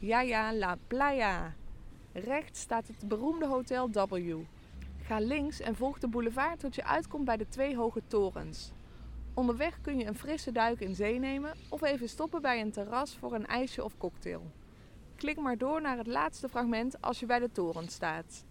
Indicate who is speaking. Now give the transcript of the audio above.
Speaker 1: Ja, ja, La Playa. Rechts staat het beroemde Hotel W. Ga links en volg de boulevard tot je uitkomt bij de twee hoge torens. Onderweg kun je een frisse duik in zee nemen of even stoppen bij een terras voor een ijsje of cocktail. Klik maar door naar het laatste fragment als je bij de toren staat.